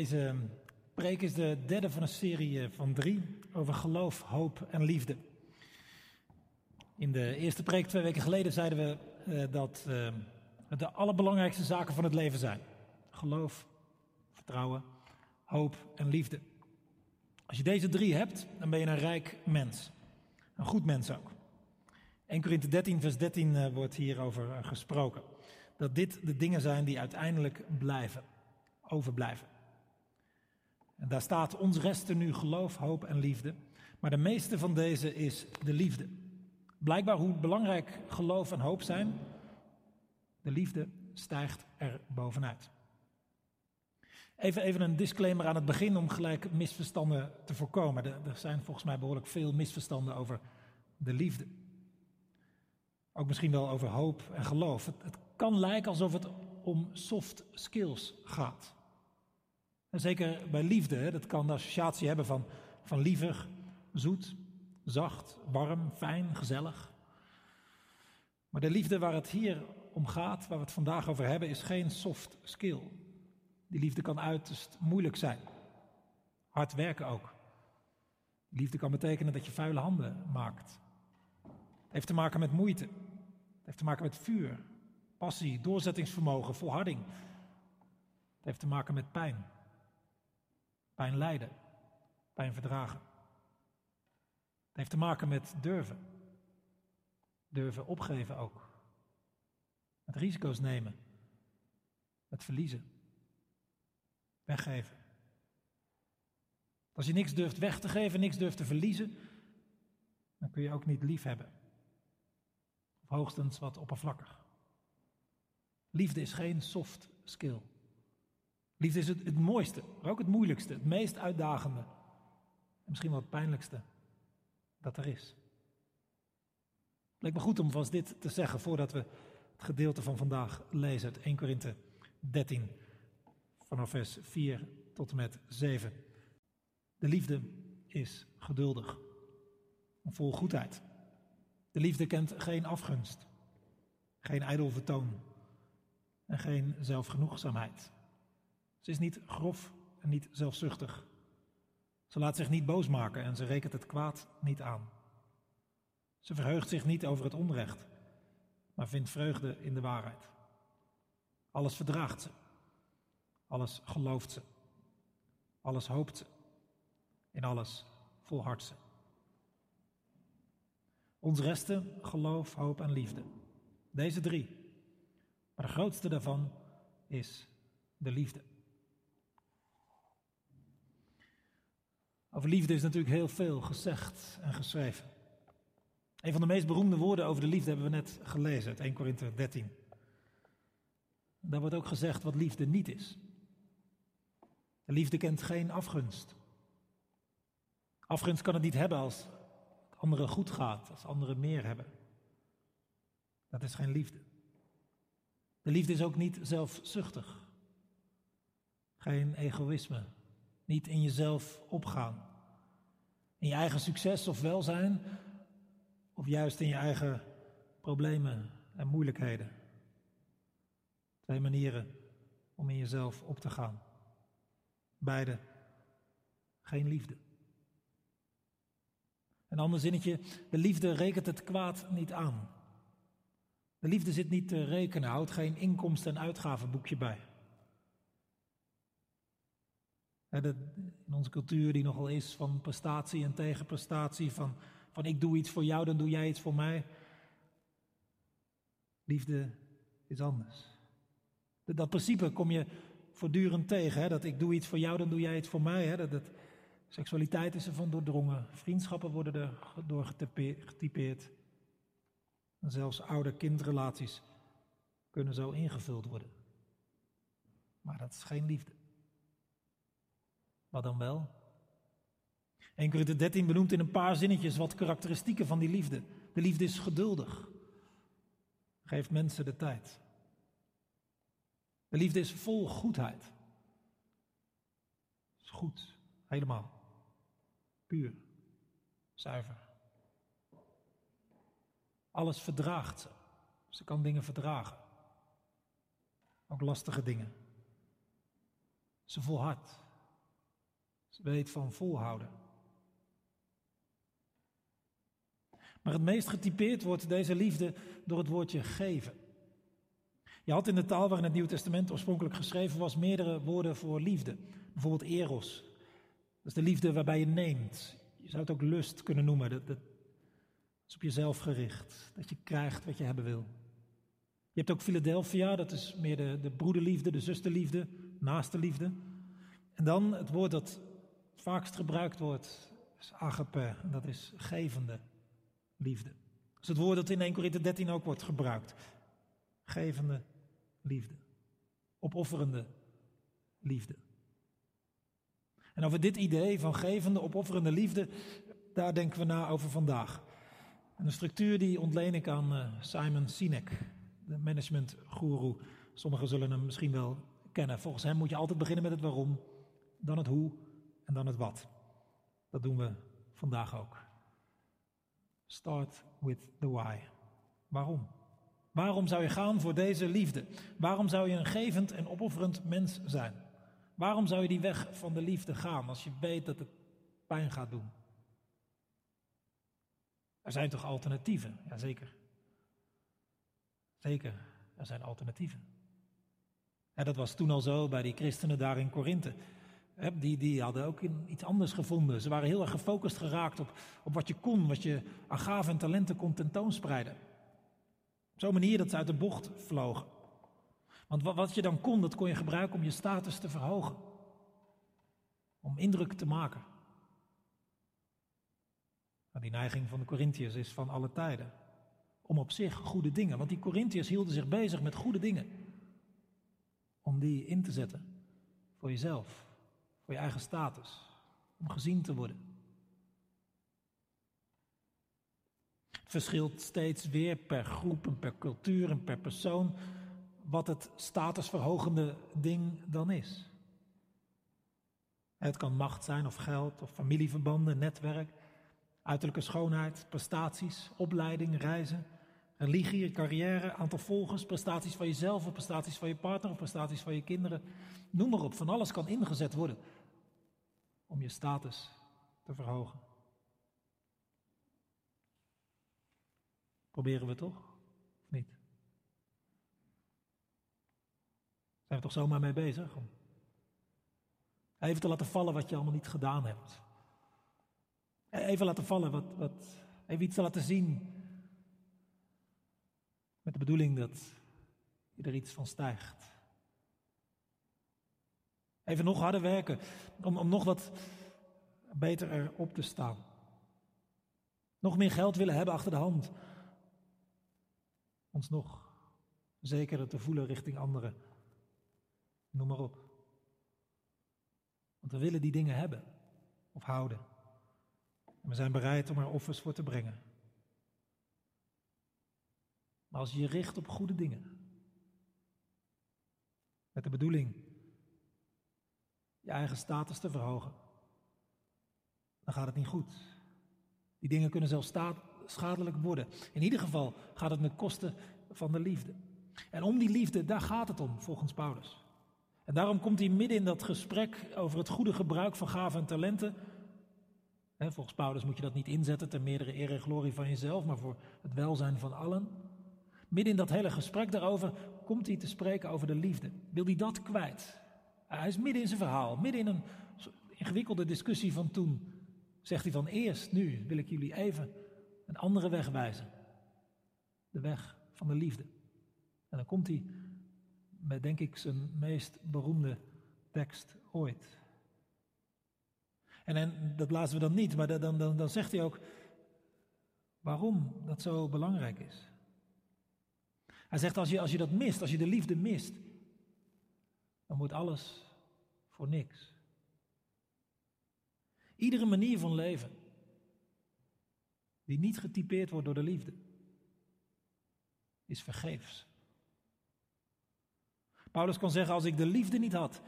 Deze preek is de derde van een serie van drie over geloof, hoop en liefde. In de eerste preek twee weken geleden zeiden we uh, dat uh, het de allerbelangrijkste zaken van het leven zijn. Geloof, vertrouwen, hoop en liefde. Als je deze drie hebt, dan ben je een rijk mens. Een goed mens ook. 1 Korinthe 13, vers 13 uh, wordt hierover gesproken. Dat dit de dingen zijn die uiteindelijk blijven, overblijven. En daar staat, ons resten nu geloof, hoop en liefde. Maar de meeste van deze is de liefde. Blijkbaar hoe belangrijk geloof en hoop zijn, de liefde stijgt er bovenuit. Even, even een disclaimer aan het begin om gelijk misverstanden te voorkomen. Er, zijn volgens mij behoorlijk veel misverstanden over de liefde. Ook misschien wel over hoop en geloof. Het kan lijken alsof het om soft skills gaat. En zeker bij liefde, dat kan de associatie hebben van, van lievig, zoet, zacht, warm, fijn, gezellig. Maar de liefde waar het hier om gaat, waar we het vandaag over hebben, is geen soft skill. Die liefde kan uiterst moeilijk zijn. Hard werken ook. Liefde kan betekenen dat je vuile handen maakt. Het heeft te maken met moeite. Het heeft te maken met vuur, passie, doorzettingsvermogen, volharding. Het heeft te maken met pijn. Pijn lijden, pijn verdragen. Het heeft te maken met durven. Durven opgeven ook. Met risico's nemen. Met verliezen. Weggeven. Als je niks durft weg te geven, niks durft te verliezen, dan kun je ook niet lief hebben. Of hoogstens wat oppervlakkig. Liefde is geen soft skill. Liefde is het, het mooiste, maar ook het moeilijkste, het meest uitdagende. En misschien wel het pijnlijkste dat er is. Het lijkt me goed om vast dit te zeggen voordat we het gedeelte van vandaag lezen uit 1 Korinthe 13, vanaf vers 4 tot en met 7. De liefde is geduldig en vol goedheid. De liefde kent geen afgunst, geen ijdel vertoon en geen zelfgenoegzaamheid. Ze is niet grof en niet zelfzuchtig. Ze laat zich niet boos maken en ze rekent het kwaad niet aan. Ze verheugt zich niet over het onrecht, maar vindt vreugde in de waarheid. Alles verdraagt ze. Alles gelooft ze. Alles hoopt ze. In alles volhardt ze. Ons resten geloof, hoop en liefde. Deze drie. Maar de grootste daarvan is de liefde. Over liefde is natuurlijk heel veel gezegd en geschreven. Een van de meest beroemde woorden over de liefde hebben we net gelezen, uit 1 Korinther 13. Daar wordt ook gezegd wat liefde niet is. De liefde kent geen afgunst. Afgunst kan het niet hebben als anderen goed gaat, als anderen meer hebben. Dat is geen liefde. De liefde is ook niet zelfzuchtig. Geen egoïsme, niet in jezelf opgaan. In je eigen succes of welzijn, of juist in je eigen problemen en moeilijkheden. Twee manieren om in jezelf op te gaan. Beide geen liefde. Een ander zinnetje, de liefde rekent het kwaad niet aan. De liefde zit niet te rekenen, houdt geen inkomsten- en uitgavenboekje bij in onze cultuur die nogal is van prestatie en tegenprestatie, van, van ik doe iets voor jou, dan doe jij iets voor mij. Liefde is anders. Dat principe kom je voortdurend tegen, dat ik doe iets voor jou, dan doe jij iets voor mij. Hè? Dat, dat, seksualiteit is ervan doordrongen, vriendschappen worden er door getypeerd. Zelfs oude kindrelaties kunnen zo ingevuld worden. Maar dat is geen liefde. Wat dan wel? 1 Korinther 13 benoemt in een paar zinnetjes wat karakteristieken van die liefde. De liefde is geduldig. Geeft mensen de tijd. De liefde is vol goedheid. Is goed, helemaal. Puur, zuiver. Alles verdraagt ze. Ze kan dingen verdragen. Ook lastige dingen. Ze volhardt. Weet van volhouden. Maar het meest getypeerd wordt deze liefde door het woordje geven. Je had in de taal waarin het Nieuwe Testament oorspronkelijk geschreven was meerdere woorden voor liefde. Bijvoorbeeld eros. Dat is de liefde waarbij je neemt. Je zou het ook lust kunnen noemen. Dat, dat is op jezelf gericht. Dat je krijgt wat je hebben wil. Je hebt ook Philadelphia, dat is meer de, de broederliefde, de zusterliefde, naaste liefde. En dan het woord dat vaakst gebruikt wordt, is agape. En dat is gevende liefde. Dat is het woord dat in 1 Corinthië 13 ook wordt gebruikt. Gevende liefde. Opofferende liefde. En over dit idee van gevende, opofferende liefde, daar denken we na over vandaag. En een structuur die ontleen ik aan uh, Simon Sinek, de managementgoeroe. Sommigen zullen hem misschien wel kennen. Volgens hem moet je altijd beginnen met het waarom, dan het hoe en dan het wat. Dat doen we vandaag ook. Start with the why. Waarom? Waarom zou je gaan voor deze liefde? Waarom zou je een gevend en opofferend mens zijn? Waarom zou je die weg van de liefde gaan als je weet dat het pijn gaat doen? Er zijn toch alternatieven? Jazeker. Zeker, er zijn alternatieven. En dat was toen al zo bij die christenen daar in Korinthe. Die, die hadden ook iets anders gevonden. Ze waren heel erg gefocust geraakt op, op wat je kon, wat je aan en talenten kon tentoonspreiden. Op zo'n manier dat ze uit de bocht vlogen. Want wat, wat je dan kon, dat kon je gebruiken om je status te verhogen. Om indruk te maken. Maar die neiging van de Corinthiërs is van alle tijden. Om op zich goede dingen, want die Corinthiërs hielden zich bezig met goede dingen. Om die in te zetten voor jezelf, je eigen status, om gezien te worden. Het verschilt steeds weer per groep en per cultuur en per persoon wat het statusverhogende ding dan is. Het kan macht zijn of geld of familieverbanden, netwerk, uiterlijke schoonheid, prestaties, opleiding, reizen, religie, carrière, aantal volgers, prestaties van jezelf of prestaties van je partner of prestaties van je kinderen. Noem maar op, van alles kan ingezet worden om je status te verhogen. Proberen we toch? Of niet? Zijn we toch zomaar mee bezig? Even te laten vallen wat je allemaal niet gedaan hebt. Even laten vallen, wat, wat, even iets te laten zien. Met de bedoeling dat je er iets van stijgt. Even nog harder werken om, om nog wat beter erop te staan. Nog meer geld willen hebben achter de hand. Ons nog zekerder te voelen richting anderen. Noem maar op. Want we willen die dingen hebben of houden. En we zijn bereid om er offers voor te brengen. Maar als je je richt op goede dingen, met de bedoeling je eigen status te verhogen, dan gaat het niet goed. Die dingen kunnen zelfs schadelijk worden. In ieder geval gaat het met kosten van de liefde. En om die liefde, daar gaat het om, volgens Paulus. En daarom komt hij midden in dat gesprek over het goede gebruik van gaven en talenten. volgens Paulus moet je dat niet inzetten ter meerdere eer en glorie van jezelf, maar voor het welzijn van allen. Midden in dat hele gesprek daarover komt hij te spreken over de liefde. Wil hij dat kwijt? Hij is midden in zijn verhaal, midden in een ingewikkelde discussie van toen. Zegt hij van eerst, nu wil ik jullie even een andere weg wijzen. De weg van de liefde. En dan komt hij met denk ik zijn meest beroemde tekst ooit. En, en dat laten we dan niet, maar dan, dan, dan zegt hij ook waarom dat zo belangrijk is. Hij zegt als je, als je dat mist, als je de liefde mist, dan wordt alles voor niks. Iedere manier van leven die niet getypeerd wordt door de liefde, is vergeefs. Paulus kon zeggen, als ik de liefde niet had,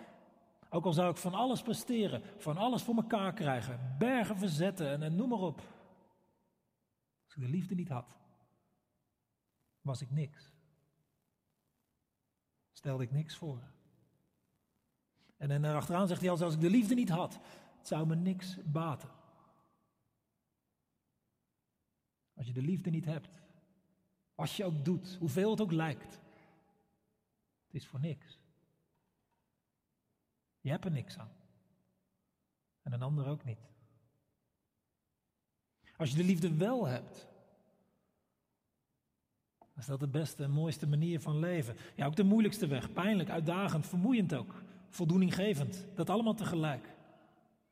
ook al zou ik van alles presteren, van alles voor elkaar krijgen, bergen verzetten en, en noem maar op. Als ik de liefde niet had, was ik niks. Stelde ik niks voor. En, en achteraan zegt hij als, als ik de liefde niet had, het zou me niks baten. Als je de liefde niet hebt, wat je ook doet, hoeveel het ook lijkt, het is voor niks. Je hebt er niks aan. En een ander ook niet. Als je de liefde wel hebt, dan is dat de beste en mooiste manier van leven. Ja, ook de moeilijkste weg. Pijnlijk, uitdagend, vermoeiend ook. Voldoeninggevend. Dat allemaal tegelijk.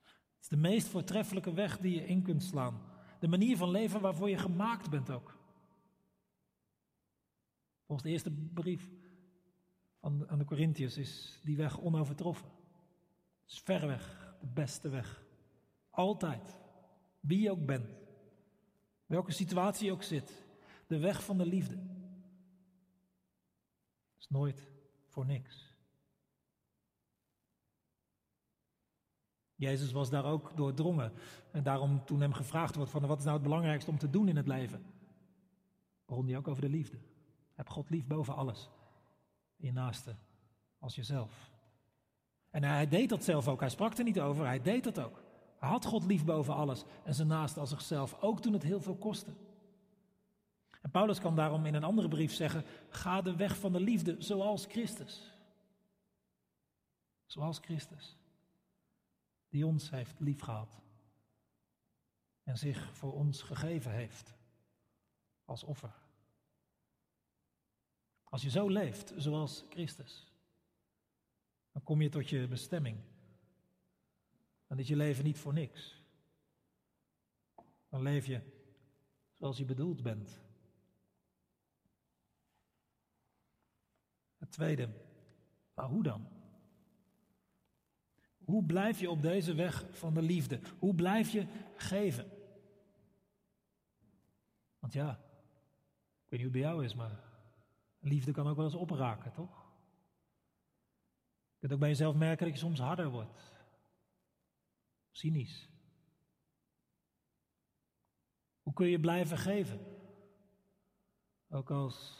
Het is de meest voortreffelijke weg die je in kunt slaan. De manier van leven waarvoor je gemaakt bent ook. Volgens de eerste brief van, aan de Corinthiërs is die weg onovertroffen. Het is verreweg de beste weg. Altijd. Wie je ook bent. Welke situatie je ook zit. De weg van de liefde. Is nooit voor niks. Jezus was daar ook doordrongen. En daarom toen hem gevraagd wordt van wat is nou het belangrijkste om te doen in het leven? Begon hij ook over de liefde. Heb God lief boven alles. Je naaste als jezelf. En hij deed dat zelf ook. Hij sprak er niet over, hij deed dat ook. Hij had God lief boven alles en zijn naaste als zichzelf, ook toen het heel veel kostte. En Paulus kan daarom in een andere brief zeggen: ga de weg van de liefde zoals Christus. Zoals Christus, die ons heeft liefgehad en zich voor ons gegeven heeft als offer. Als je zo leeft zoals Christus, dan kom je tot je bestemming. Dan is je leven niet voor niks. Dan leef je zoals je bedoeld bent. Het tweede, maar hoe dan? Hoe blijf je op deze weg van de liefde? Hoe blijf je geven? Want ja, ik weet niet hoe het bij jou is, maar liefde kan ook wel eens opraken, toch? Je kunt ook bij jezelf merken dat je soms harder wordt. Cynisch. Hoe kun je blijven geven? Ook als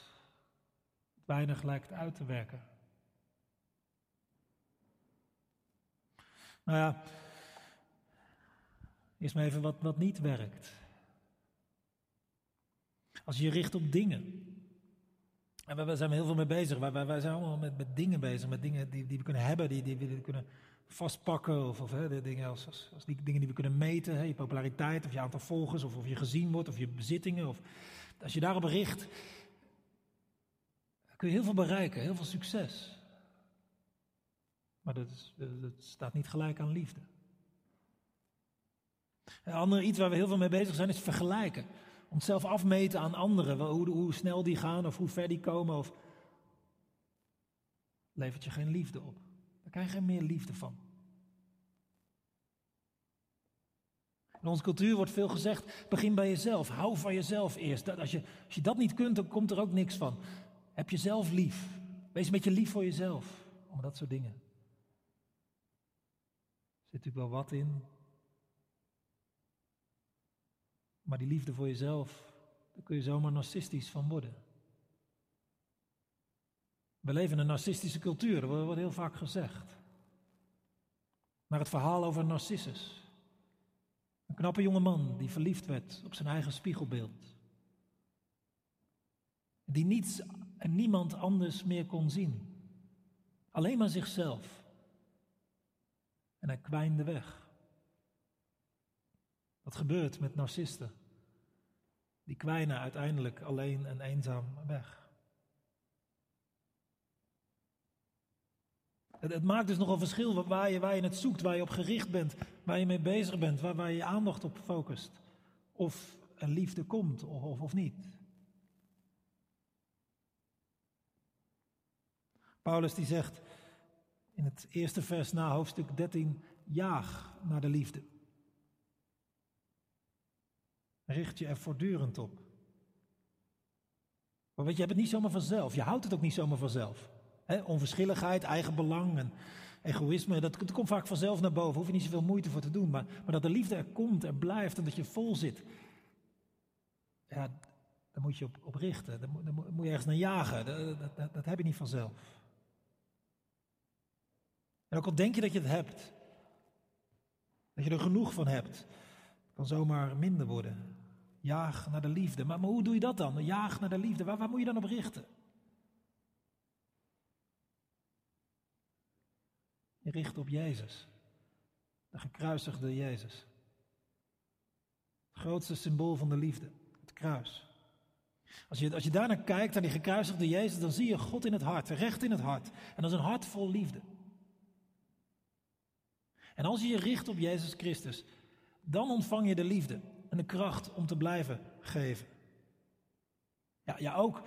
het weinig lijkt uit te werken. Nou ja, eerst maar even wat, wat niet werkt. Als je je richt op dingen. En daar zijn we heel veel mee bezig. Wij, wij, zijn allemaal met, met dingen bezig, met dingen die, die we kunnen hebben, die, die we kunnen vastpakken. Of, of hè, dingen als, als, als, die dingen die we kunnen meten. Hè, je populariteit of je aantal volgers. Of of je gezien wordt of je bezittingen. Of, als je daarop richt, kun je heel veel bereiken. Heel veel succes. Maar dat, dat staat niet gelijk aan liefde. Een ander iets waar we heel veel mee bezig zijn is vergelijken. Onszelf afmeten aan anderen. Hoe, hoe snel die gaan of hoe ver die komen. Of levert je geen liefde op. Daar krijg je geen meer liefde van. In onze cultuur wordt veel gezegd, begin bij jezelf. Hou van jezelf eerst. als, je, als je dat niet kunt, dan komt er ook niks van. Heb jezelf lief. Wees een beetje lief voor jezelf. Om dat soort dingen. Zit natuurlijk wel wat in. Maar die liefde voor jezelf, daar kun je zomaar narcistisch van worden. We leven in een narcistische cultuur, dat wordt heel vaak gezegd. Maar het verhaal over Narcissus. Een knappe jonge man die verliefd werd op zijn eigen spiegelbeeld. Die niets en niemand anders meer kon zien. Alleen maar zichzelf. Hij kwijnde weg. Wat gebeurt met narcisten? Die kwijnen uiteindelijk alleen en eenzaam weg. Het, het, maakt dus nogal verschil waar je, waar je het zoekt, waar je op gericht bent, waar je mee bezig bent, waar, waar je je aandacht op focust. Of er liefde komt of, of niet. Paulus die zegt in het eerste vers na hoofdstuk 13, jaag naar de liefde. Richt je er voortdurend op. Maar weet je, je hebt het niet zomaar vanzelf. Je houdt het ook niet zomaar vanzelf onverschilligheid, eigen belang en egoïsme, dat, komt vaak vanzelf naar boven. Hoef je niet zoveel moeite voor te doen. Maar, maar dat de liefde er komt en blijft en dat je vol zit. Ja, daar moet je op, op richten. Daar, moet je ergens naar jagen. Dat, dat, dat heb je niet vanzelf. En ook al denk je dat je het hebt, dat je er genoeg van hebt, het kan zomaar minder worden. Jaag naar de liefde. Maar, maar hoe doe je dat dan? Jaag naar de liefde. Waar, waar moet je dan op richten? Je richt op Jezus, de gekruisigde Jezus. Het grootste symbool van de liefde, het kruis. Als je, als je daarnaar kijkt, naar die gekruisigde Jezus, dan zie je God in het hart, recht in het hart. En dat is een hart vol liefde. En als je je richt op Jezus Christus, dan ontvang je de liefde en de kracht om te blijven geven. Ja, ja, ook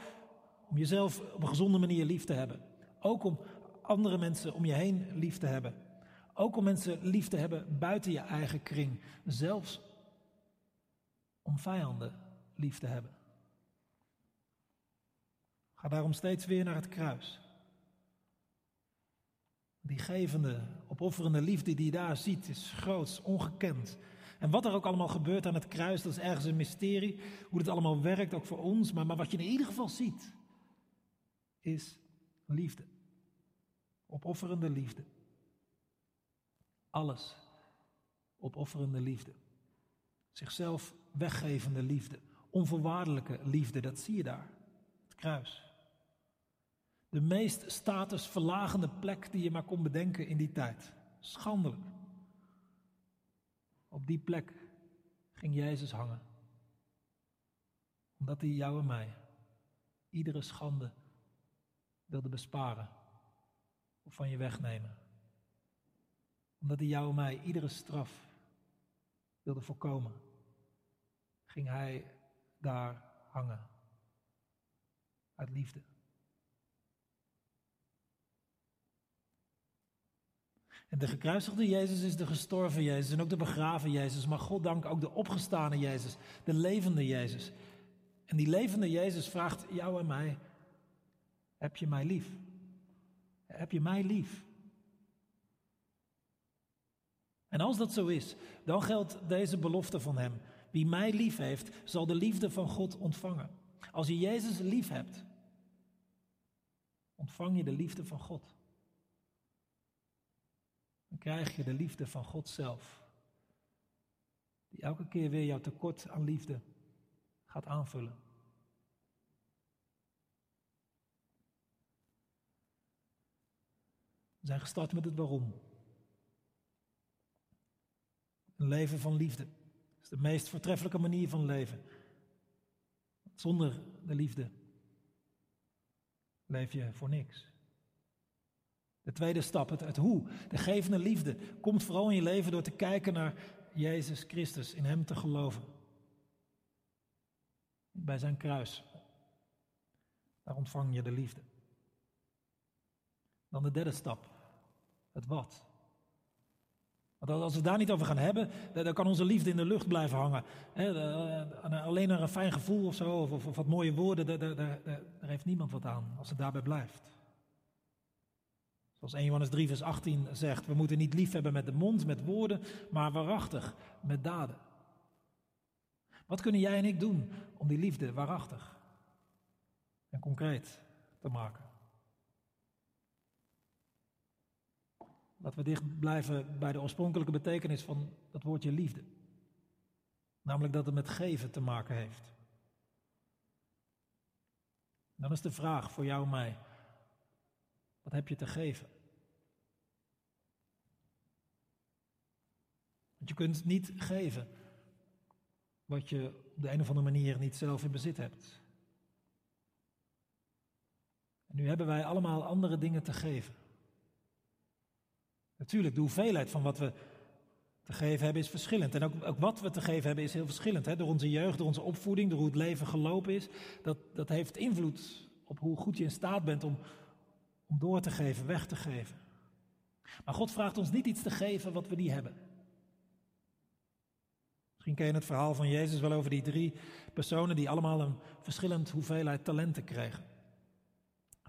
om jezelf op een gezonde manier lief te hebben. Ook om andere mensen om je heen lief te hebben. Ook om mensen lief te hebben buiten je eigen kring. Zelfs om vijanden lief te hebben. Ga daarom steeds weer naar het kruis. Die gevende, opofferende liefde die je daar ziet, is groots, ongekend. En wat er ook allemaal gebeurt aan het kruis, dat is ergens een mysterie. Hoe het allemaal werkt, ook voor ons. Maar, maar wat je in ieder geval ziet, is liefde. Opofferende liefde. Alles opofferende liefde. Zichzelf weggevende liefde. Onvoorwaardelijke liefde, dat zie je daar. Het kruis. De meest statusverlagende plek die je maar kon bedenken in die tijd. Schandelijk. Op die plek ging Jezus hangen. Omdat hij jou en mij iedere schande wilde besparen of van je wegnemen. Omdat hij jou en mij iedere straf wilde voorkomen, ging hij daar hangen. Uit liefde. En de gekruisigde Jezus is de gestorven Jezus en ook de begraven Jezus. Maar God dank ook de opgestane Jezus, de levende Jezus. En die levende Jezus vraagt jou en mij, heb je mij lief? Heb je mij lief? En als dat zo is, dan geldt deze belofte van Hem. Wie mij lief heeft, zal de liefde van God ontvangen. Als je Jezus lief hebt, ontvang je de liefde van God dan krijg je de liefde van God zelf. Die elke keer weer jouw tekort aan liefde gaat aanvullen. We zijn gestart met het waarom. Een leven van liefde. Is de meest voortreffelijke manier van leven. Zonder de liefde leef je voor niks. De tweede stap, het, hoe, de gevende liefde, komt vooral in je leven door te kijken naar Jezus Christus, in Hem te geloven. Bij zijn kruis. Daar ontvang je de liefde. Dan de derde stap, het wat. Want als we het daar niet over gaan hebben, dan kan onze liefde in de lucht blijven hangen. alleen naar een fijn gevoel of zo, of, wat mooie woorden, daar heeft niemand wat aan als het daarbij blijft. Zoals 1 Johannes 3, vers 18 zegt, we moeten niet lief hebben met de mond, met woorden, maar waarachtig, met daden. Wat kunnen jij en ik doen om die liefde waarachtig en concreet te maken? Dat we dicht blijven bij de oorspronkelijke betekenis van dat woordje liefde. Namelijk dat het met geven te maken heeft. Dan is de vraag voor jou en mij. Wat heb je te geven? Want je kunt niet geven wat je op de een of andere manier niet zelf in bezit hebt. En nu hebben wij allemaal andere dingen te geven. Natuurlijk, de hoeveelheid van wat we te geven hebben is verschillend. En ook, ook wat we te geven hebben is heel verschillend. Hè? Door onze jeugd, door onze opvoeding, door hoe het leven gelopen is. Dat, dat heeft invloed op hoe goed je in staat bent om, om door te geven, weg te geven. Maar God vraagt ons niet iets te geven wat we niet hebben. Misschien ken je het verhaal van Jezus wel over die drie personen die allemaal een verschillend hoeveelheid talenten kregen.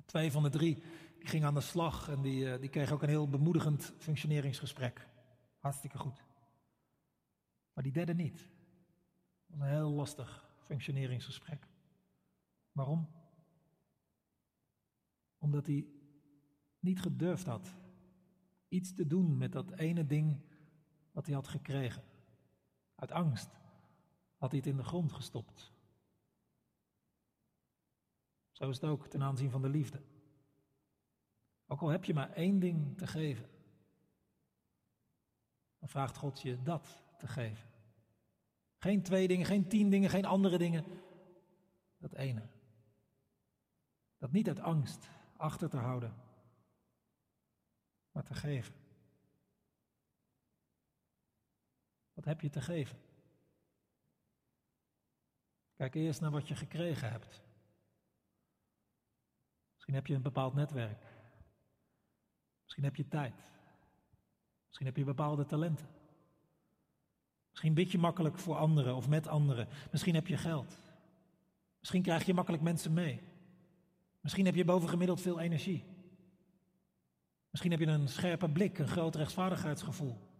Twee van de drie die gingen aan de slag en die, eh, die kregen ook een heel bemoedigend functioneringsgesprek. Hartstikke goed. Maar die derde niet. Was een heel lastig functioneringsgesprek. Waarom? Omdat hij niet gedurfd had iets te doen met dat ene ding wat hij had gekregen. Uit angst had hij het in de grond gestopt. Zo is het ook ten aanzien van de liefde. Ook al heb je maar één ding te geven, dan vraagt God je dat te geven. Geen twee dingen, geen tien dingen, geen andere dingen. Dat ene. Dat niet uit angst achter te houden, maar te geven. Heb je te geven? Kijk eerst naar wat je gekregen hebt. Misschien heb je een bepaald netwerk. Misschien heb je tijd. Misschien heb je bepaalde talenten. Misschien bid je makkelijk voor anderen of met anderen. Misschien heb je geld. Misschien krijg je makkelijk mensen mee. Misschien heb je bovengemiddeld veel energie. Misschien heb je een scherpe blik, een groot rechtvaardigheidsgevoel.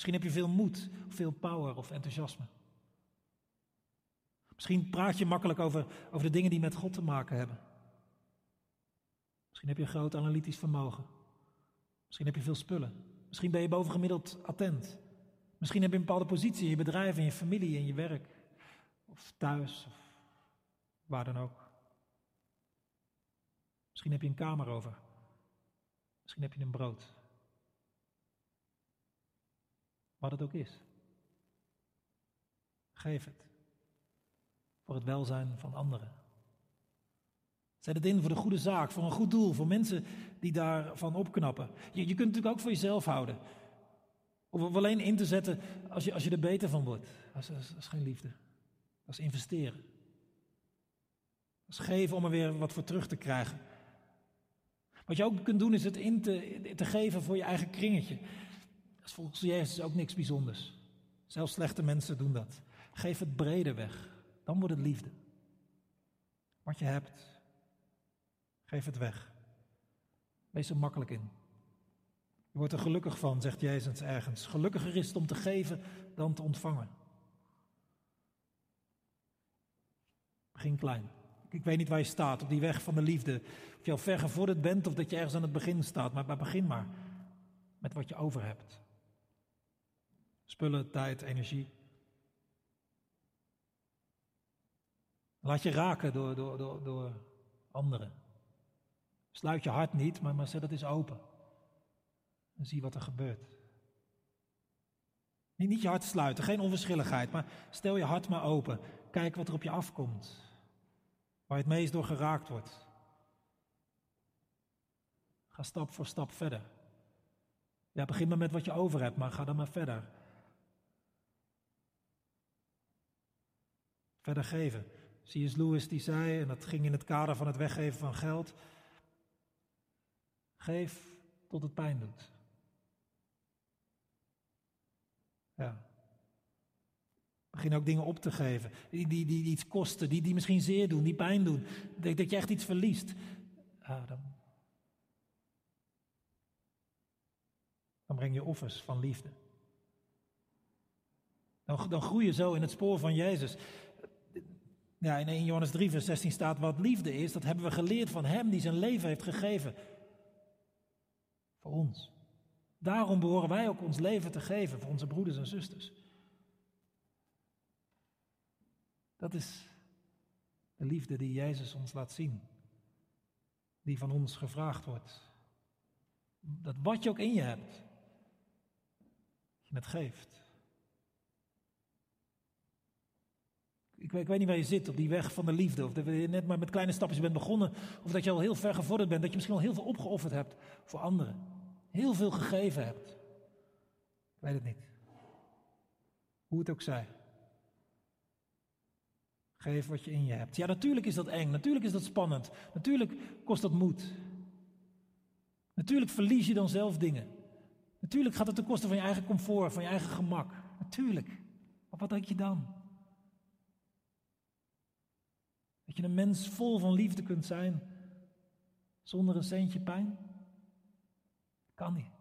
Misschien heb je veel moed, veel power of enthousiasme. Misschien praat je makkelijk over, over de dingen die met God te maken hebben. Misschien heb je een groot analytisch vermogen. Misschien heb je veel spullen. Misschien ben je bovengemiddeld attent. Misschien heb je een bepaalde positie in je bedrijf, in je familie, in je werk. Of thuis, of waar dan ook. Misschien heb je een kamer over. Misschien heb je een brood. Wat het ook is. Geef het. Voor het welzijn van anderen. Zet het in voor de goede zaak, voor een goed doel, voor mensen die daarvan opknappen. Je, je kunt het natuurlijk ook voor jezelf houden. Of alleen in te zetten als je, als je er beter van wordt. Dat is, geen liefde. Dat is investeren. Dat is geven om er weer wat voor terug te krijgen. Wat je ook kunt doen is het in te, te geven voor je eigen kringetje. Volgens Jezus ook niks bijzonders. Zelfs slechte mensen doen dat. Geef het brede weg. Dan wordt het liefde. Wat je hebt, geef het weg. Wees er makkelijk in. Je wordt er gelukkig van, zegt Jezus ergens. Gelukkiger is het om te geven dan te ontvangen. Begin klein. Ik weet niet waar je staat op die weg van de liefde. Of je al ver gevorderd bent of dat je ergens aan het begin staat. Maar begin maar met wat je over hebt. Spullen, tijd, energie. Laat je raken door, door, door, door anderen. Sluit je hart niet, maar, maar zet het eens open. En zie wat er gebeurt. Niet, niet je hart sluiten, geen onverschilligheid, maar stel je hart maar open. Kijk wat er op je afkomt. Waar je het meest door geraakt wordt. Ga stap voor stap verder. Ja, begin maar met wat je over hebt, maar ga dan maar verder. Verder geven. C.S. Lewis die zei, en dat ging in het kader van het weggeven van geld. Geef tot het pijn doet. Ja. Begin ook dingen op te geven. Die, die, die, iets kosten, die, die misschien zeer doen, die pijn doen. Dat, dat je echt iets verliest. Ja, dan, dan breng je offers van liefde. Dan, dan groei je zo in het spoor van Jezus. Ja, in 1 Johannes 3, vers 16 staat: Wat liefde is, dat hebben we geleerd van Hem die zijn leven heeft gegeven. Voor ons. Daarom behoren wij ook ons leven te geven voor onze broeders en zusters. Dat is de liefde die Jezus ons laat zien. Die van ons gevraagd wordt. Dat wat je ook in je hebt, je het geeft. Ik weet, ik weet, niet waar je zit op die weg van de liefde. Of dat je net maar met kleine stapjes bent begonnen. Of dat je al heel ver gevorderd bent. Dat je misschien al heel veel opgeofferd hebt voor anderen. Heel veel gegeven hebt. Ik weet het niet. Hoe het ook zij. Geef wat je in je hebt. Ja, natuurlijk is dat eng. Natuurlijk is dat spannend. Natuurlijk kost dat moed. Natuurlijk verlies je dan zelf dingen. Natuurlijk gaat het ten koste van je eigen comfort, van je eigen gemak. Natuurlijk. Maar wat denk je dan? Dat je een mens vol van liefde kunt zijn zonder een centje pijn? Kan niet.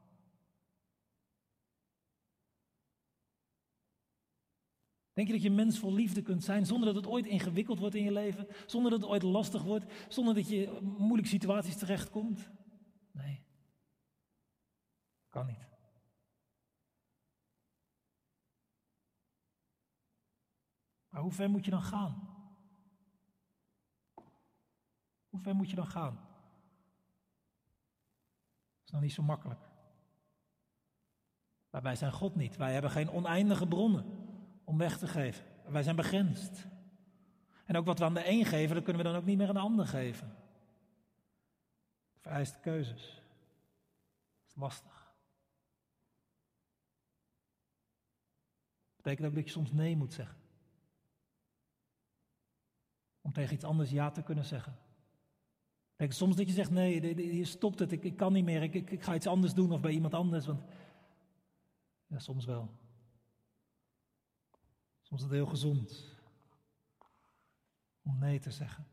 Denk je dat je mens vol liefde kunt zijn zonder dat het ooit ingewikkeld wordt in je leven? Zonder dat het ooit lastig wordt? Zonder dat je in moeilijke situaties terechtkomt? Nee. Kan niet. Maar hoe ver moet je dan gaan? Hoe ver moet je dan gaan? Dat is nog niet zo makkelijk. Maar wij zijn God niet. Wij hebben geen oneindige bronnen om weg te geven. Wij zijn begrensd. En ook wat we aan de een geven, dat kunnen we dan ook niet meer aan de ander geven. Het vereist keuzes. Dat is lastig. Dat betekent ook dat je soms nee moet zeggen. Om tegen iets anders ja te kunnen zeggen. Kijk, soms dat je zegt, nee, je stopt het, ik, ik kan niet meer, ik, ik, ga iets anders doen of bij iemand anders. Want ja, soms wel. Soms is het heel gezond om nee te zeggen.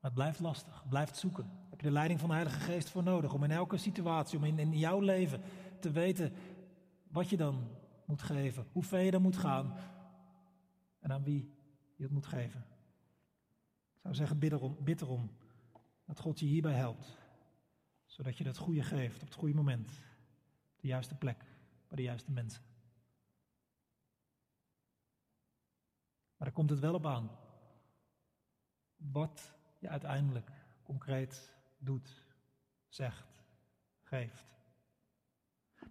Maar het blijft lastig, het blijft zoeken. Daar heb je de leiding van de Heilige Geest voor nodig om in elke situatie, om in, in jouw leven te weten wat je dan moet geven, hoe ver je dan moet gaan en aan wie je het moet geven. Ik zou zeggen, bid erom, bid erom dat God je hierbij helpt, zodat je het goede geeft op het goede moment, op de juiste plek, bij de juiste mensen. Maar daar komt het wel op aan. Wat je uiteindelijk concreet doet, zegt, geeft.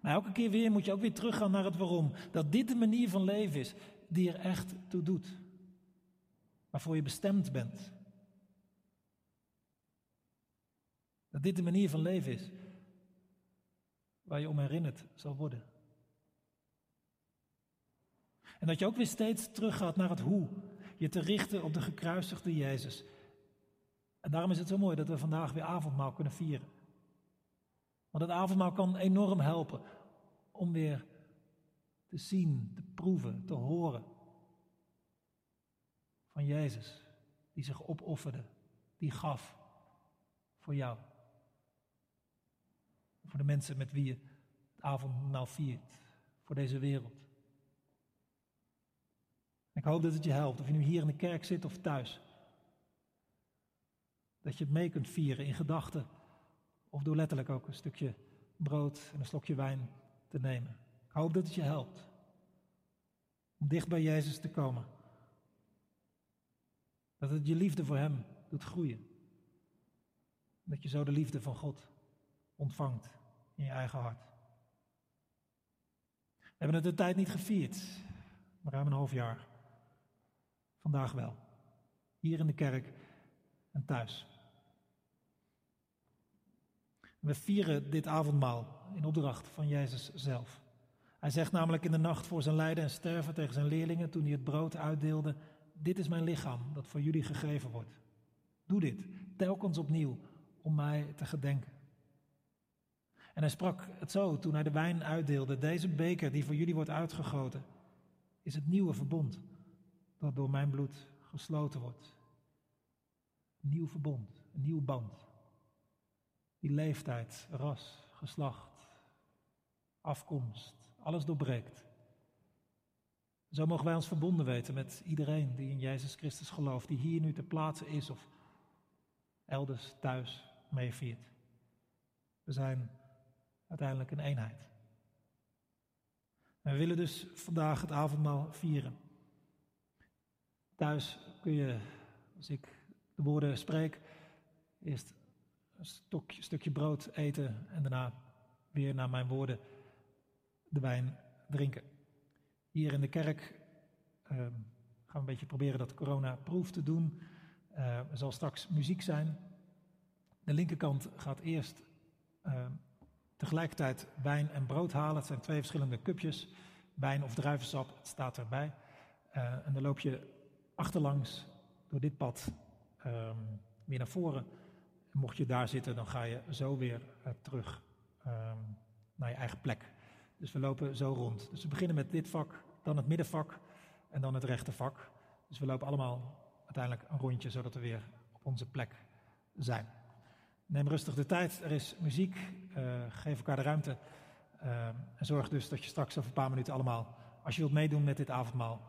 Maar elke keer weer moet je ook weer teruggaan naar het waarom. Dat dit de manier van leven is die er echt toe doet. Waarvoor je bestemd bent. Dat dit de manier van leven is waar je om herinnerd zal worden. En dat je ook weer steeds teruggaat naar het hoe. Je te richten op de gekruisigde Jezus. En daarom is het zo mooi dat we vandaag weer avondmaal kunnen vieren. Want het avondmaal kan enorm helpen om weer te zien, te proeven, te horen van Jezus, die zich opofferde, die gaf voor jou. Voor de mensen met wie je het avondmaal viert, voor deze wereld. Ik hoop dat het je helpt, of je nu hier in de kerk zit of thuis. Dat je het mee kunt vieren in gedachten, of door letterlijk ook een stukje brood en een slokje wijn te nemen. Ik hoop dat het je helpt om dicht bij Jezus te komen. Dat het je liefde voor Hem doet groeien. Dat je zo de liefde van God ontvangt in je eigen hart. We hebben het de tijd niet gevierd, maar ruim een half jaar. Vandaag wel. Hier in de kerk en thuis. We vieren dit avondmaal in opdracht van Jezus zelf. Hij zegt namelijk in de nacht voor zijn lijden en sterven tegen zijn leerlingen toen hij het brood uitdeelde: Dit is mijn lichaam dat voor jullie gegeven wordt. Doe dit telkens opnieuw om mij te gedenken. En hij sprak het zo toen hij de wijn uitdeelde: Deze beker die voor jullie wordt uitgegoten, is het nieuwe verbond dat door mijn bloed gesloten wordt. Een nieuw verbond, een nieuw band. Die leeftijd, ras, geslacht, afkomst, alles doorbreekt. Zo mogen wij ons verbonden weten met iedereen die in Jezus Christus gelooft, die hier nu ter plaatse is of elders thuis meeviert. We zijn uiteindelijk een eenheid. En we willen dus vandaag het avondmaal vieren. Thuis kun je, als ik de woorden spreek, eerst een stokje, stukje brood eten en daarna weer naar mijn woorden de wijn drinken. Hier in de kerk uh, gaan we een beetje proberen dat corona-proef te doen. Uh, er zal straks muziek zijn. De linkerkant gaat eerst uh, tegelijkertijd wijn en brood halen. Het zijn twee verschillende cupjes. Wijn of druivensap, het staat erbij. Uh, en dan loop je achterlangs door dit pad um, weer naar voren. En mocht je daar zitten, dan ga je zo weer uh, terug um, naar je eigen plek. Dus we lopen zo rond. Dus we beginnen met dit vak, dan het middenvak en dan het rechtervak. Dus we lopen allemaal uiteindelijk een rondje, zodat we weer op onze plek zijn. Neem rustig de tijd, er is muziek, eh, geef elkaar de ruimte. Eh, en zorg dus dat je straks over een paar minuten allemaal, als je wilt meedoen met dit avondmaal,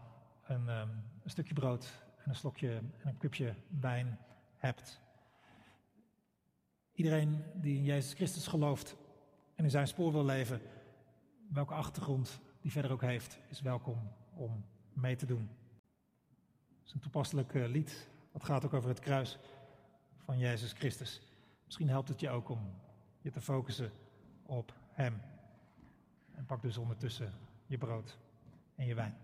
een, eh, een stukje brood en een slokje en een kupje wijn hebt. Iedereen die in Jezus Christus gelooft en in zijn spoor wil leven, welke achtergrond die verder ook heeft, is welkom om mee te doen. Het is een toepasselijk lied, dat gaat ook over het kruis van Jezus Christus. Misschien helpt het je ook om je te focussen op Hem. En pak dus ondertussen je brood en je wijn.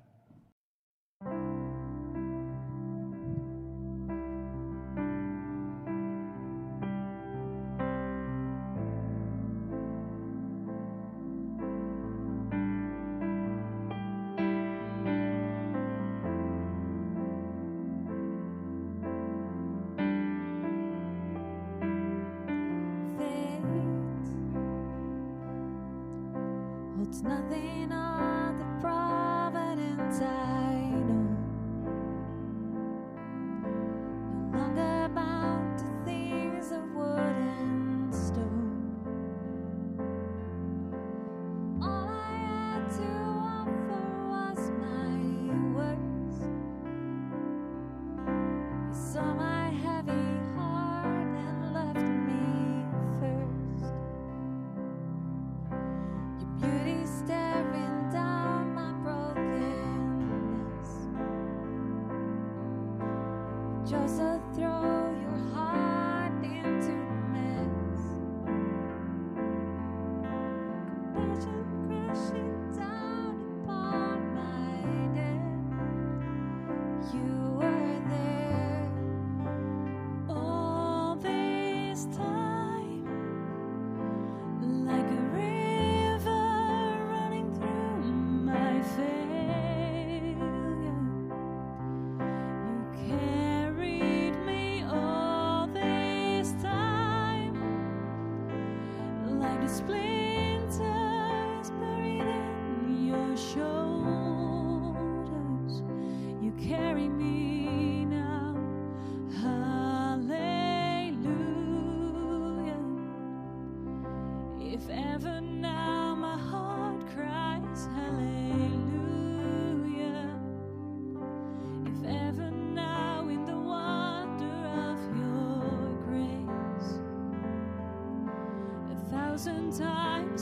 this.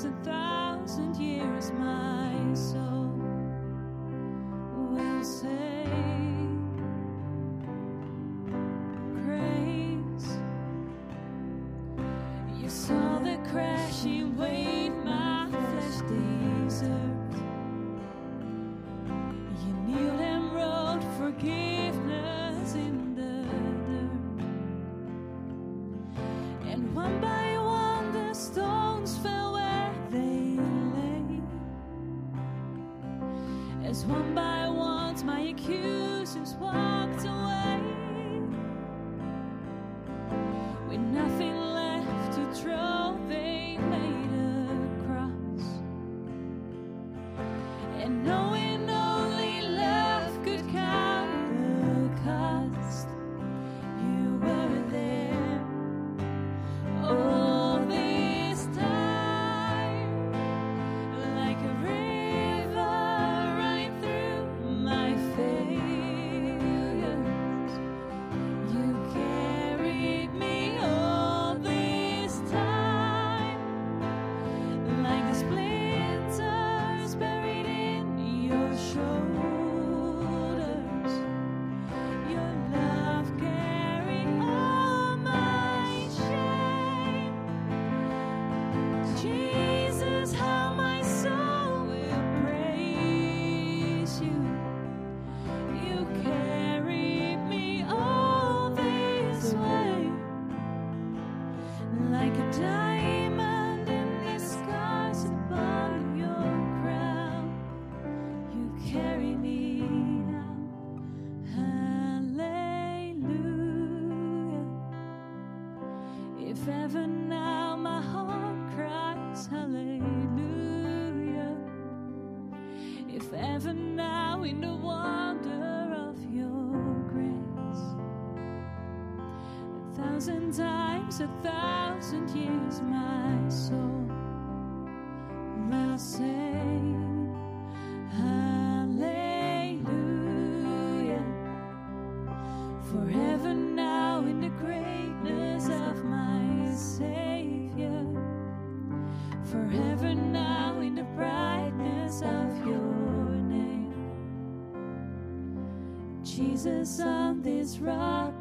and thousands. This rock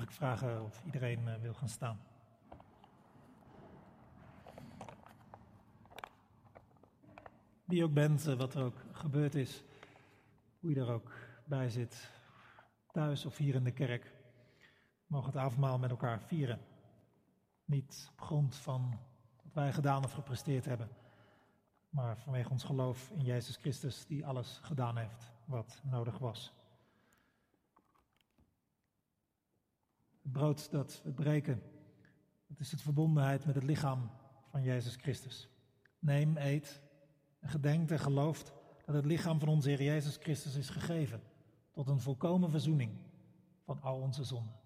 Mag ik vragen of iedereen eh, wil gaan staan? Wie ook bent, eh, wat er ook gebeurd is, hoe je er ook bij zit, thuis of hier in de kerk, mogen het avondmaal met elkaar vieren. Niet op grond van wat wij gedaan of gepresteerd hebben, maar vanwege ons geloof in Jezus Christus, die alles gedaan heeft wat nodig was. Het brood dat we breken, dat is het verbondenheid met het lichaam van Jezus Christus. Neem, eet en gedenkt en gelooft dat het lichaam van onze Heer Jezus Christus is gegeven tot een volkomen verzoening van al onze zonden.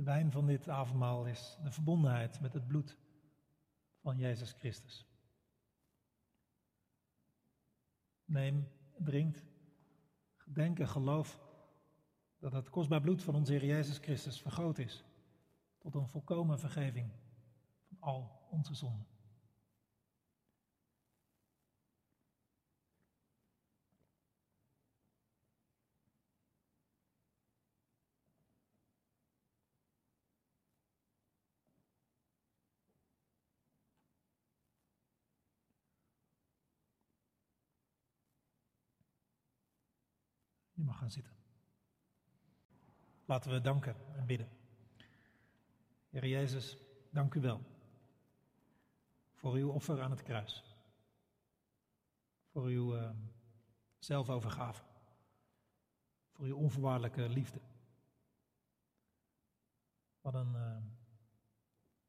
De wijn van dit avondmaal is de verbondenheid met het bloed van Jezus Christus. Neem, drinkt, gedenk en geloof dat het kostbaar bloed van onze Heer Jezus Christus vergroot is tot een volkomen vergeving van al onze zonden. Je mag gaan zitten. Laten we danken en bidden. Heer Jezus, dank u wel voor uw offer aan het kruis. Voor uw eh, zelfovergave. Voor uw onvoorwaardelijke liefde. Wat een, eh,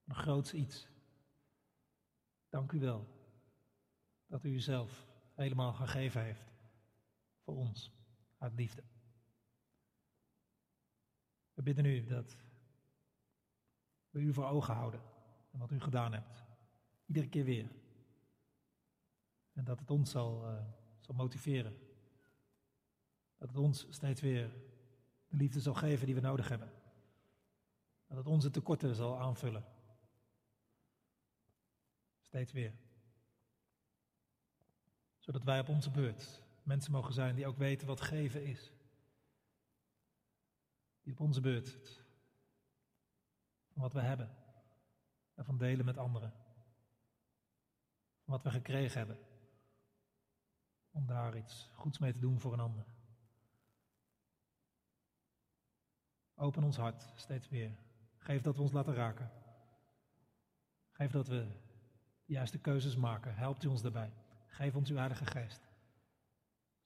een groots iets. Dank u wel dat u uzelf helemaal gegeven heeft voor ons uit liefde. We bidden u dat we u voor ogen houden en wat u gedaan hebt. Iedere keer weer. En dat het ons zal, eh, zal motiveren. Dat het ons steeds weer de liefde zal geven die we nodig hebben. Dat het onze tekorten zal aanvullen. Steeds weer. Zodat wij op onze beurt mensen mogen zijn die ook weten wat geven is. Die op onze beurt van wat we hebben en van delen met anderen. Van wat we gekregen hebben. Om daar iets goeds mee te doen voor een ander. Open ons hart steeds weer. Geef dat we ons laten raken. Geef dat we de juiste keuzes maken. Helpt u ons daarbij. Geef ons uw Heilige Geest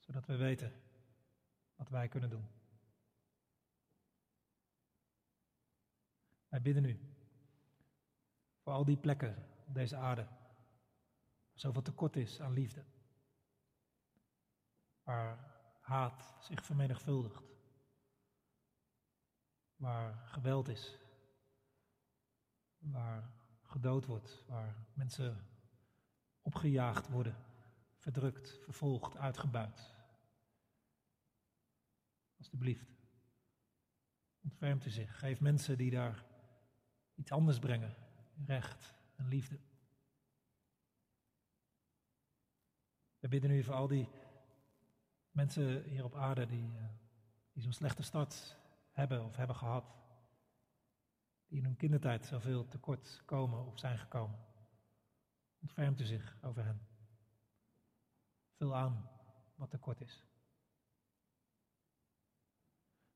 zodat we weten wat wij kunnen doen. Wij bidden u voor al die plekken op deze aarde, waar zoveel tekort is aan liefde, waar haat zich vermenigvuldigt, waar geweld is, waar gedood wordt, waar mensen opgejaagd worden, verdrukt, vervolgd, uitgebuit. Alsjeblieft. Ontfermt u zich. Geef mensen die daar iets anders brengen. Recht en liefde. We bidden nu voor al die mensen hier op aarde die, eh, die zo'n slechte start hebben of hebben gehad. Die in hun kindertijd zoveel tekort komen of zijn gekomen. Ontfermt u zich over hen. Vul aan wat tekort is.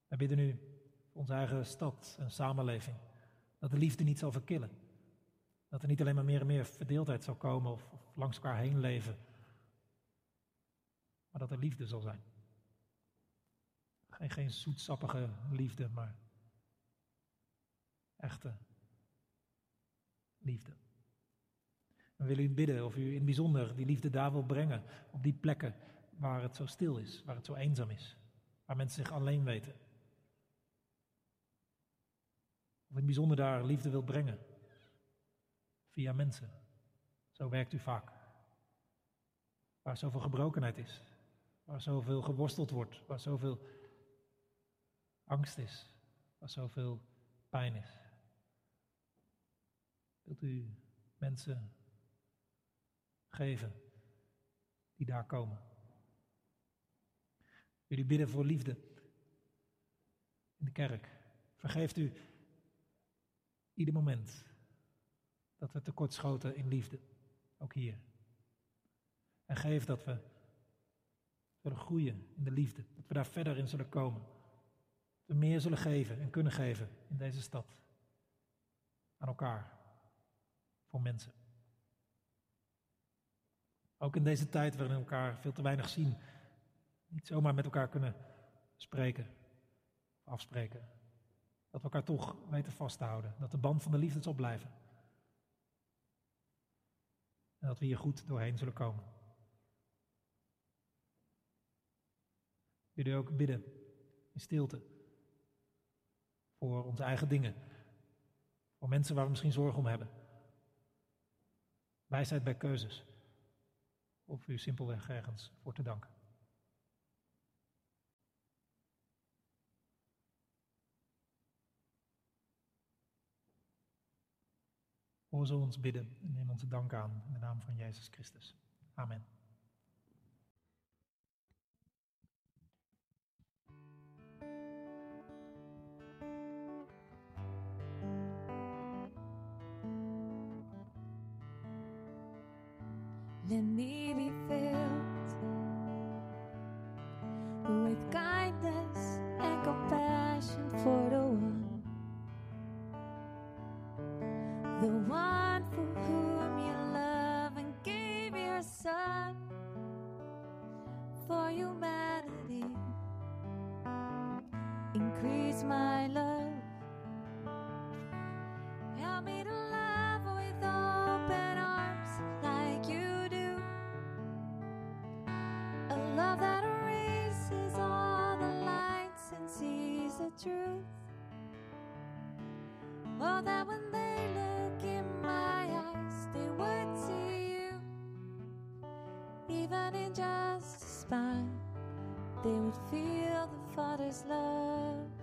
We bidden nu voor onze eigen stad en samenleving. Dat de liefde niet zal verkillen. Dat er niet alleen maar meer en meer verdeeldheid zal komen of, langs elkaar heen leven. Maar dat er liefde zal zijn. Geen, geen zoetsappige liefde, maar echte liefde. We willen u bidden of u in het bijzonder die liefde daar wil brengen. Op die plekken waar het zo stil is, waar het zo eenzaam is. Waar mensen zich alleen weten. Of in het bijzonder daar liefde wil brengen. Via mensen. Zo werkt u vaak. Waar zoveel gebrokenheid is. Waar zoveel geworsteld wordt. Waar zoveel angst is. Waar zoveel pijn is. Wilt u mensen geven die daar komen? Jullie bidden voor liefde in de kerk. Vergeeft u ieder moment dat we tekortschoten in liefde, ook hier. En geef dat we zullen groeien in de liefde, dat we daar verder in zullen komen. Dat we meer zullen geven en kunnen geven in deze stad. Aan elkaar, voor mensen. Ook in deze tijd waarin we elkaar veel te weinig zien, niet zomaar met elkaar kunnen spreken of afspreken. Dat we elkaar toch weten vast te houden. Dat de band van de liefde zal blijven. En dat we hier goed doorheen zullen komen. Jullie ook bidden in stilte. Voor onze eigen dingen. Voor mensen waar we misschien zorgen om hebben. Wijsheid bij keuzes. Of u simpelweg ergens voor te danken. Hoor zo ons bidden en neem onze dank aan in de naam van Jezus Christus. Amen. They love with all arms, thank you do. A love that raises up the light since it's the truth. Them when they look in my eyes, they worship to you. Even in just sigh, they would feel the Father's love.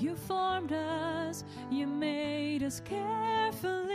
You formed us, you made us carefully.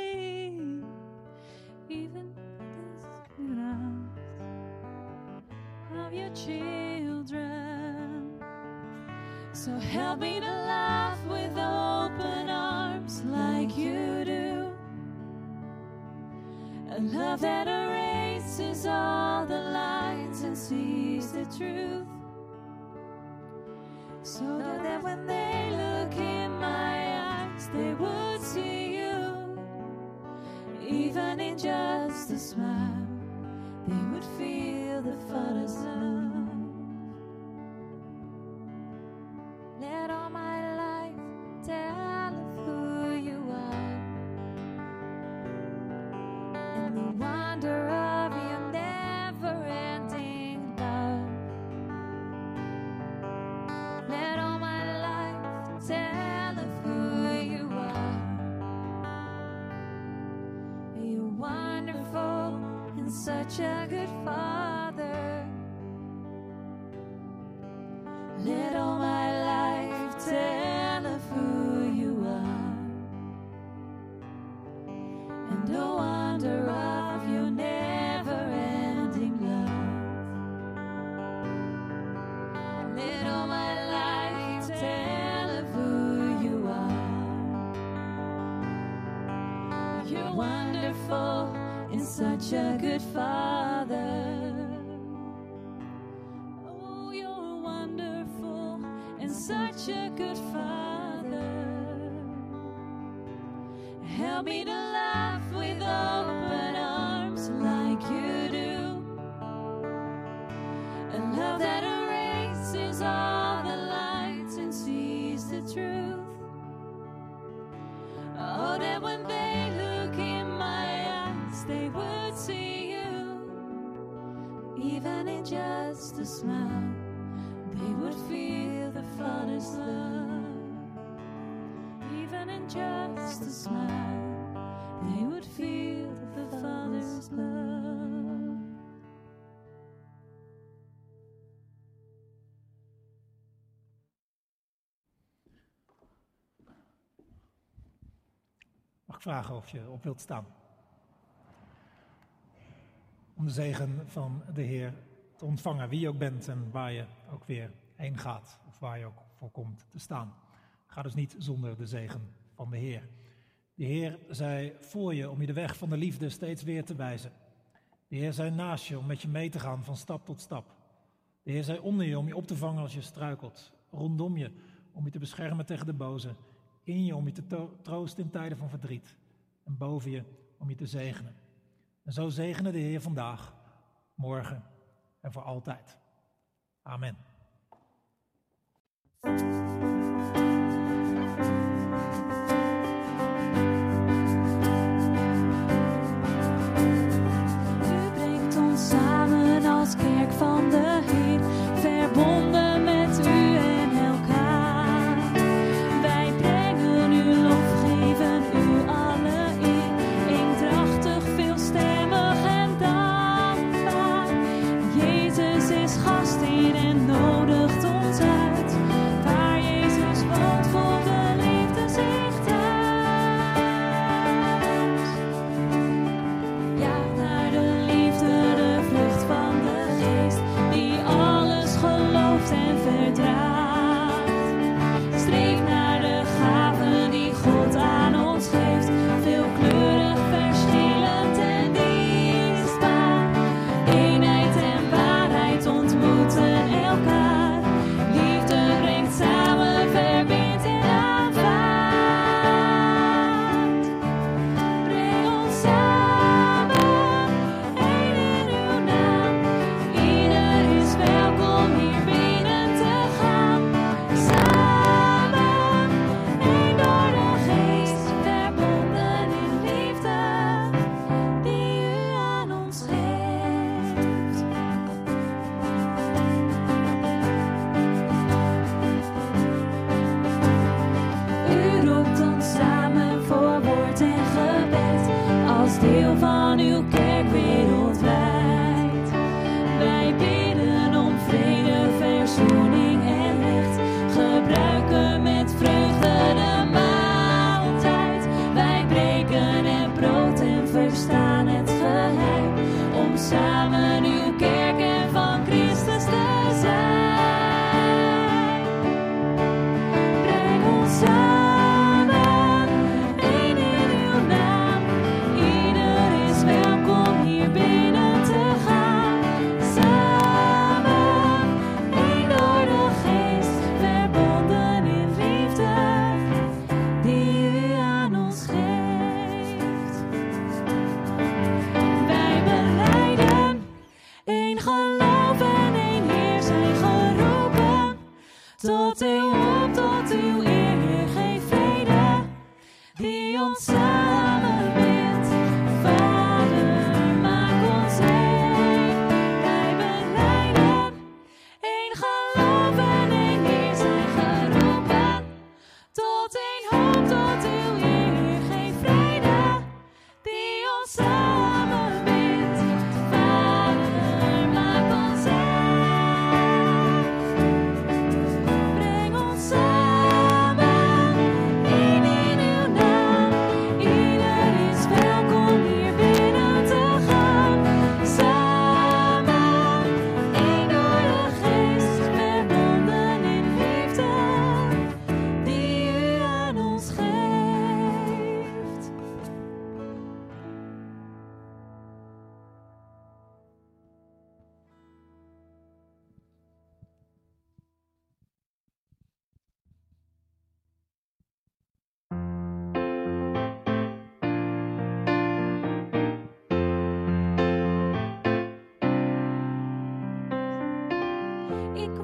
vragen of je op wilt staan. Om de zegen van de Heer te ontvangen, wie je ook bent en waar je ook weer heen gaat of waar je ook voor komt te staan. Ga dus niet zonder de zegen van de Heer. De Heer zij voor je om je de weg van de liefde steeds weer te wijzen. De Heer zij naast je om met je mee te gaan van stap tot stap. De Heer zij onder je om je op te vangen als je struikelt. Rondom je om je te beschermen tegen de boze in je om je te troosten in tijden van verdriet. En boven je om je te zegenen. En zo zegenen de Heer vandaag, morgen en voor altijd. Amen.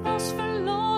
Was verloren, maar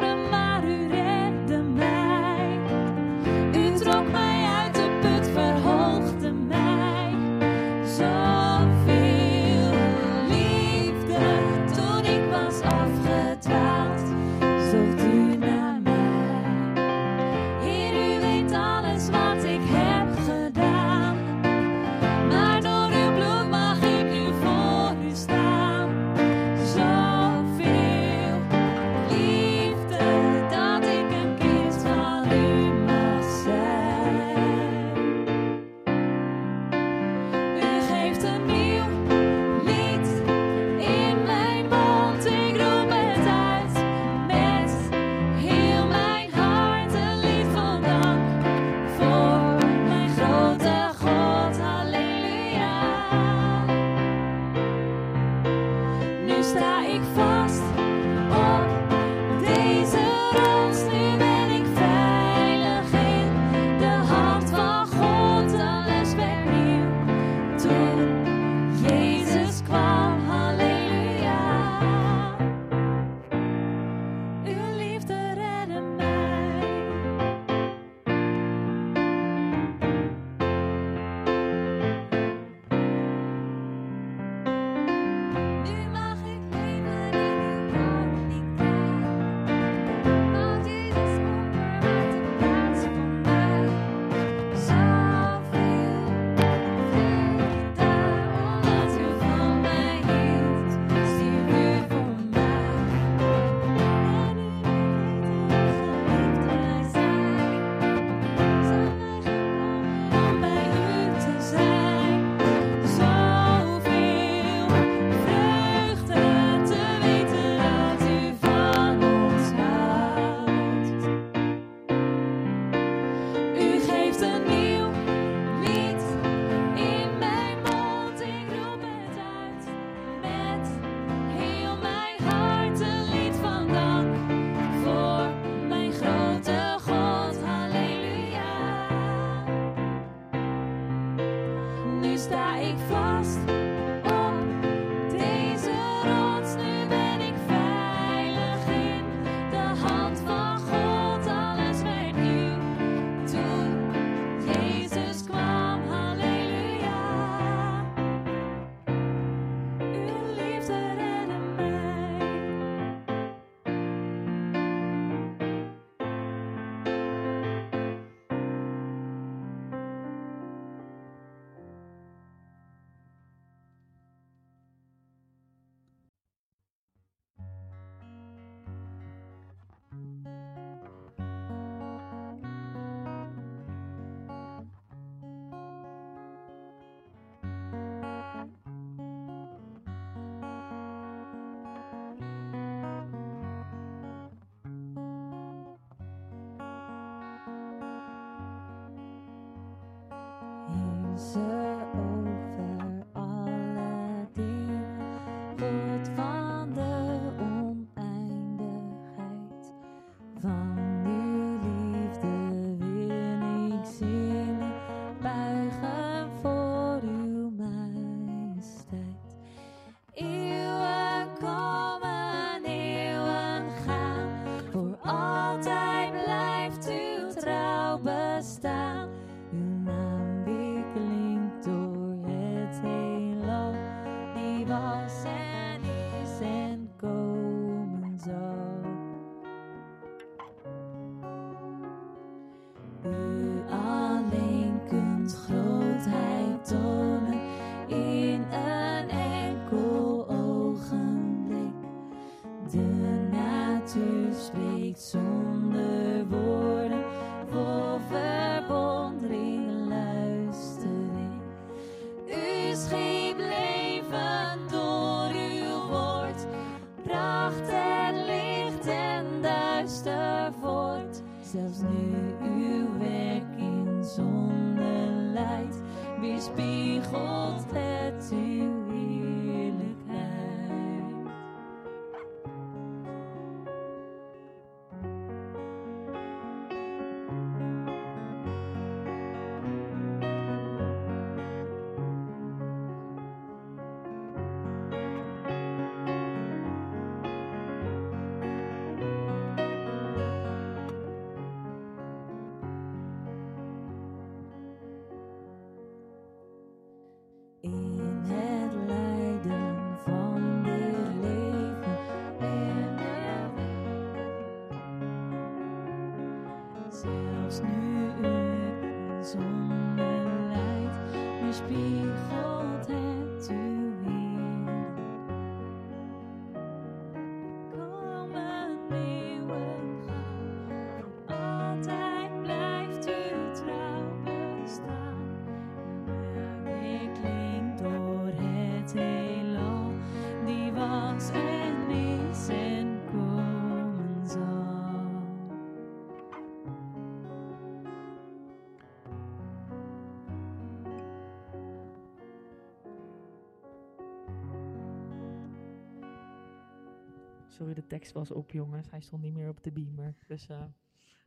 Sorry, de tekst was op, jongens. Hij stond niet meer op de beamer. Dus eh,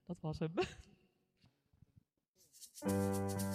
dat was hem.